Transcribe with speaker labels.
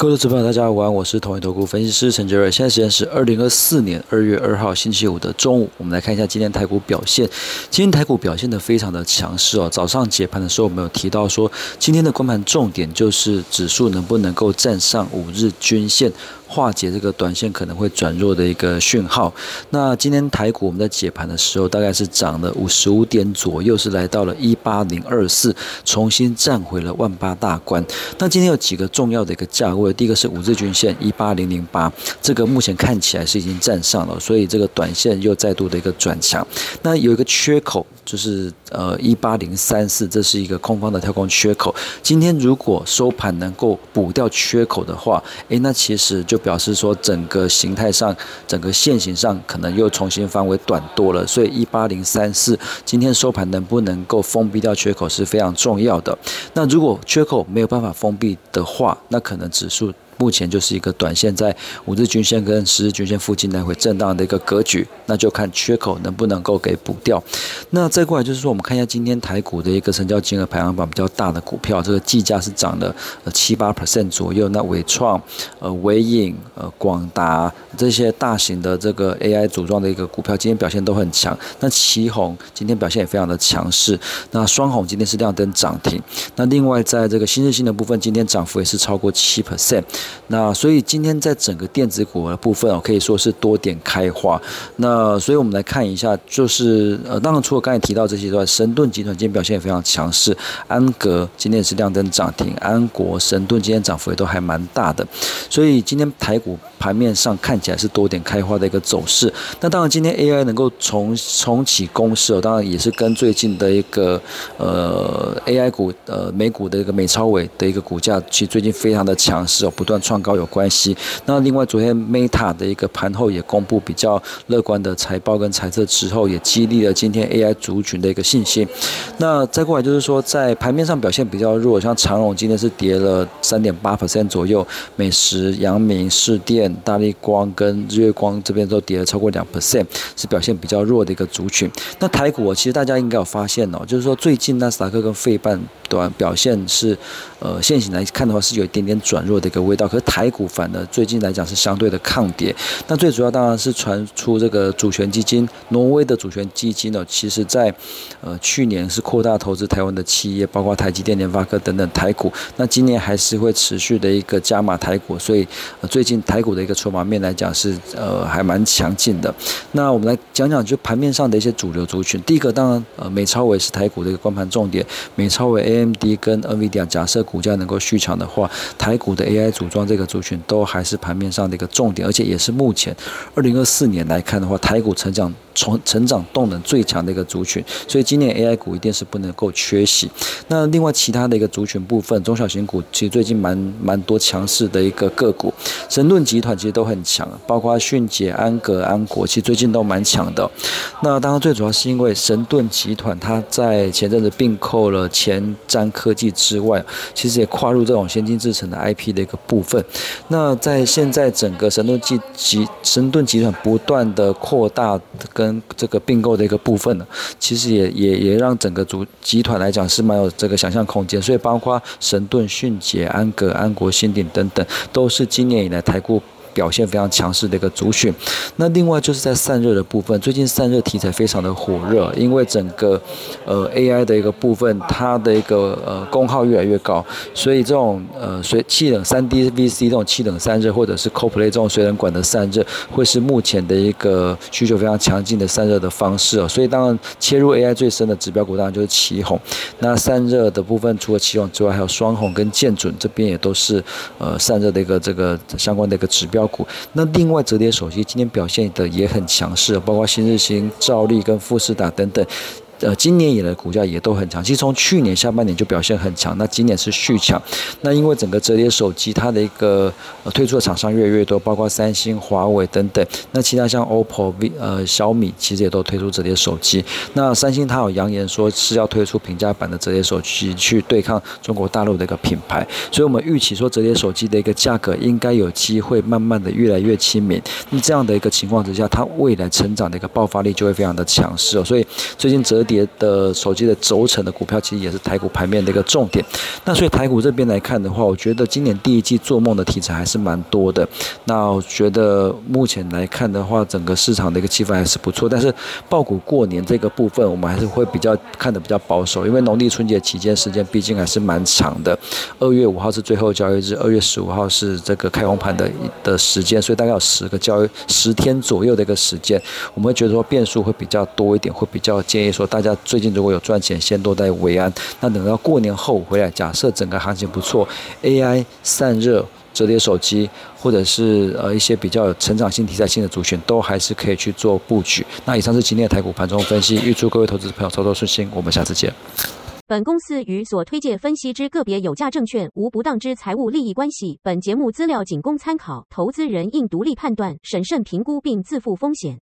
Speaker 1: 各位朋友，大家好，我是统一投顾分析师陈杰瑞。现在时间是二零二四年二月二号星期五的中午，我们来看一下今天台股表现。今天台股表现的非常的强势哦。早上解盘的时候，我们有提到说，今天的光盘重点就是指数能不能够站上五日均线。化解这个短线可能会转弱的一个讯号。那今天台股我们在解盘的时候，大概是涨了五十五点左右，是来到了一八零二四，重新站回了万八大关。那今天有几个重要的一个价位，第一个是五日均线一八零零八，这个目前看起来是已经站上了，所以这个短线又再度的一个转强。那有一个缺口。就是呃一八零三四，这是一个空方的跳空缺口。今天如果收盘能够补掉缺口的话，诶，那其实就表示说整个形态上、整个线型上可能又重新翻为短多了。所以一八零三四今天收盘能不能够封闭掉缺口是非常重要的。那如果缺口没有办法封闭的话，那可能指数。目前就是一个短线在五日均线跟十日均线附近来回震荡的一个格局，那就看缺口能不能够给补掉。那再过来就是说，我们看一下今天台股的一个成交金额排行榜比较大的股票，这个计价是涨了呃七八 percent 左右。那伟创、呃伟影、呃广达这些大型的这个 AI 组装的一个股票，今天表现都很强。那旗宏今天表现也非常的强势。那双红今天是亮灯涨停。那另外在这个新日新的部分，今天涨幅也是超过七 percent。那所以今天在整个电子股的部分哦，可以说是多点开花。那所以我们来看一下，就是呃，当然除了刚才提到这些之外，神盾集团今天表现也非常强势，安格今天也是亮灯涨停，安国、神盾今天涨幅也都还蛮大的。所以今天台股盘面上看起来是多点开花的一个走势。那当然今天 AI 能够重重启攻势哦，当然也是跟最近的一个呃 AI 股呃美股的一个美超伟的一个股价，其实最近非常的强势哦，不断。创高有关系。那另外，昨天 Meta 的一个盘后也公布比较乐观的财报跟财测之后，也激励了今天 AI 族群的一个信心。那再过来就是说，在盘面上表现比较弱，像长荣今天是跌了三点八 percent 左右，美食、阳明、市电、大力光跟日月光这边都跌了超过两 percent，是表现比较弱的一个族群。那台股，其实大家应该有发现哦，就是说最近纳斯达克跟费半短表现是，呃，现行来看的话是有一点点转弱的一个味道。可是台股反而最近来讲是相对的抗跌，那最主要当然是传出这个主权基金，挪威的主权基金呢，其实在呃去年是扩大投资台湾的企业，包括台积电、联发科等等台股，那今年还是会持续的一个加码台股，所以呃最近台股的一个筹码面来讲是呃还蛮强劲的。那我们来讲讲就盘面上的一些主流族群，第一个当然呃美超伟是台股的一个光盘重点，美超伟 AMD 跟 NVIDIA 假设股价能够续强的话，台股的 AI 组装。这个族群都还是盘面上的一个重点，而且也是目前二零二四年来看的话，台股成长。从成长动能最强的一个族群，所以今年 AI 股一定是不能够缺席。那另外其他的一个族群部分，中小型股其实最近蛮蛮多强势的一个个股，神盾集团其实都很强，包括迅捷、安格、安国，其实最近都蛮强的。那当然最主要是因为神盾集团它在前阵子并购了前瞻科技之外，其实也跨入这种先进制程的 IP 的一个部分。那在现在整个神盾集集神盾集团不断的扩大跟这个并购的一个部分呢，其实也也也让整个组集团来讲是蛮有这个想象空间，所以包括神盾、迅捷、安格、安国、新鼎等等，都是今年以来台股。表现非常强势的一个族群，那另外就是在散热的部分，最近散热题材非常的火热，因为整个呃 AI 的一个部分，它的一个呃功耗越来越高，所以这种呃水气冷三 D VC 这种气冷散热，或者是 CoPlay 这种水冷管的散热，会是目前的一个需求非常强劲的散热的方式哦。所以当然切入 AI 最深的指标股当然就是奇宏，那散热的部分除了奇宏之外，还有双红跟建准这边也都是呃散热的一个这个相关的一个指标。那另外折叠手机今天表现的也很强势，包括新日新、兆利跟富士达等等。呃，今年以来股价也都很强，其实从去年下半年就表现很强，那今年是续强。那因为整个折叠手机它的一个呃推出的厂商越来越多，包括三星、华为等等。那其他像 OPPO、V 呃小米，其实也都推出折叠手机。那三星它有扬言说是要推出平价版的折叠手机去对抗中国大陆的一个品牌，所以我们预期说折叠手机的一个价格应该有机会慢慢的越来越亲民。那这样的一个情况之下，它未来成长的一个爆发力就会非常的强势哦。所以最近折叠的手机的轴承的股票，其实也是台股盘面的一个重点。那所以台股这边来看的话，我觉得今年第一季做梦的题材还是蛮多的。那我觉得目前来看的话，整个市场的一个气氛还是不错。但是爆股过年这个部分，我们还是会比较看的比较保守，因为农历春节期间时间毕竟还是蛮长的。二月五号是最后交易日，二月十五号是这个开红盘的的时间，所以大概有十个交易十天左右的一个时间，我们会觉得说变数会比较多一点，会比较建议说大大家最近如果有赚钱，先多在为安。那等到过年后回来，假设整个行情不错，AI 散热、折叠手机，或者是呃一些比较有成长性题材性的族群，都还是可以去做布局。那以上是今天的台股盘中分析，预祝各位投资朋友操作顺心，我们下次见。
Speaker 2: 本公司与所推介分析之个别有价证券无不当之财务利益关系。本节目资料仅供参考，投资人应独立判断、审慎评估并自负风险。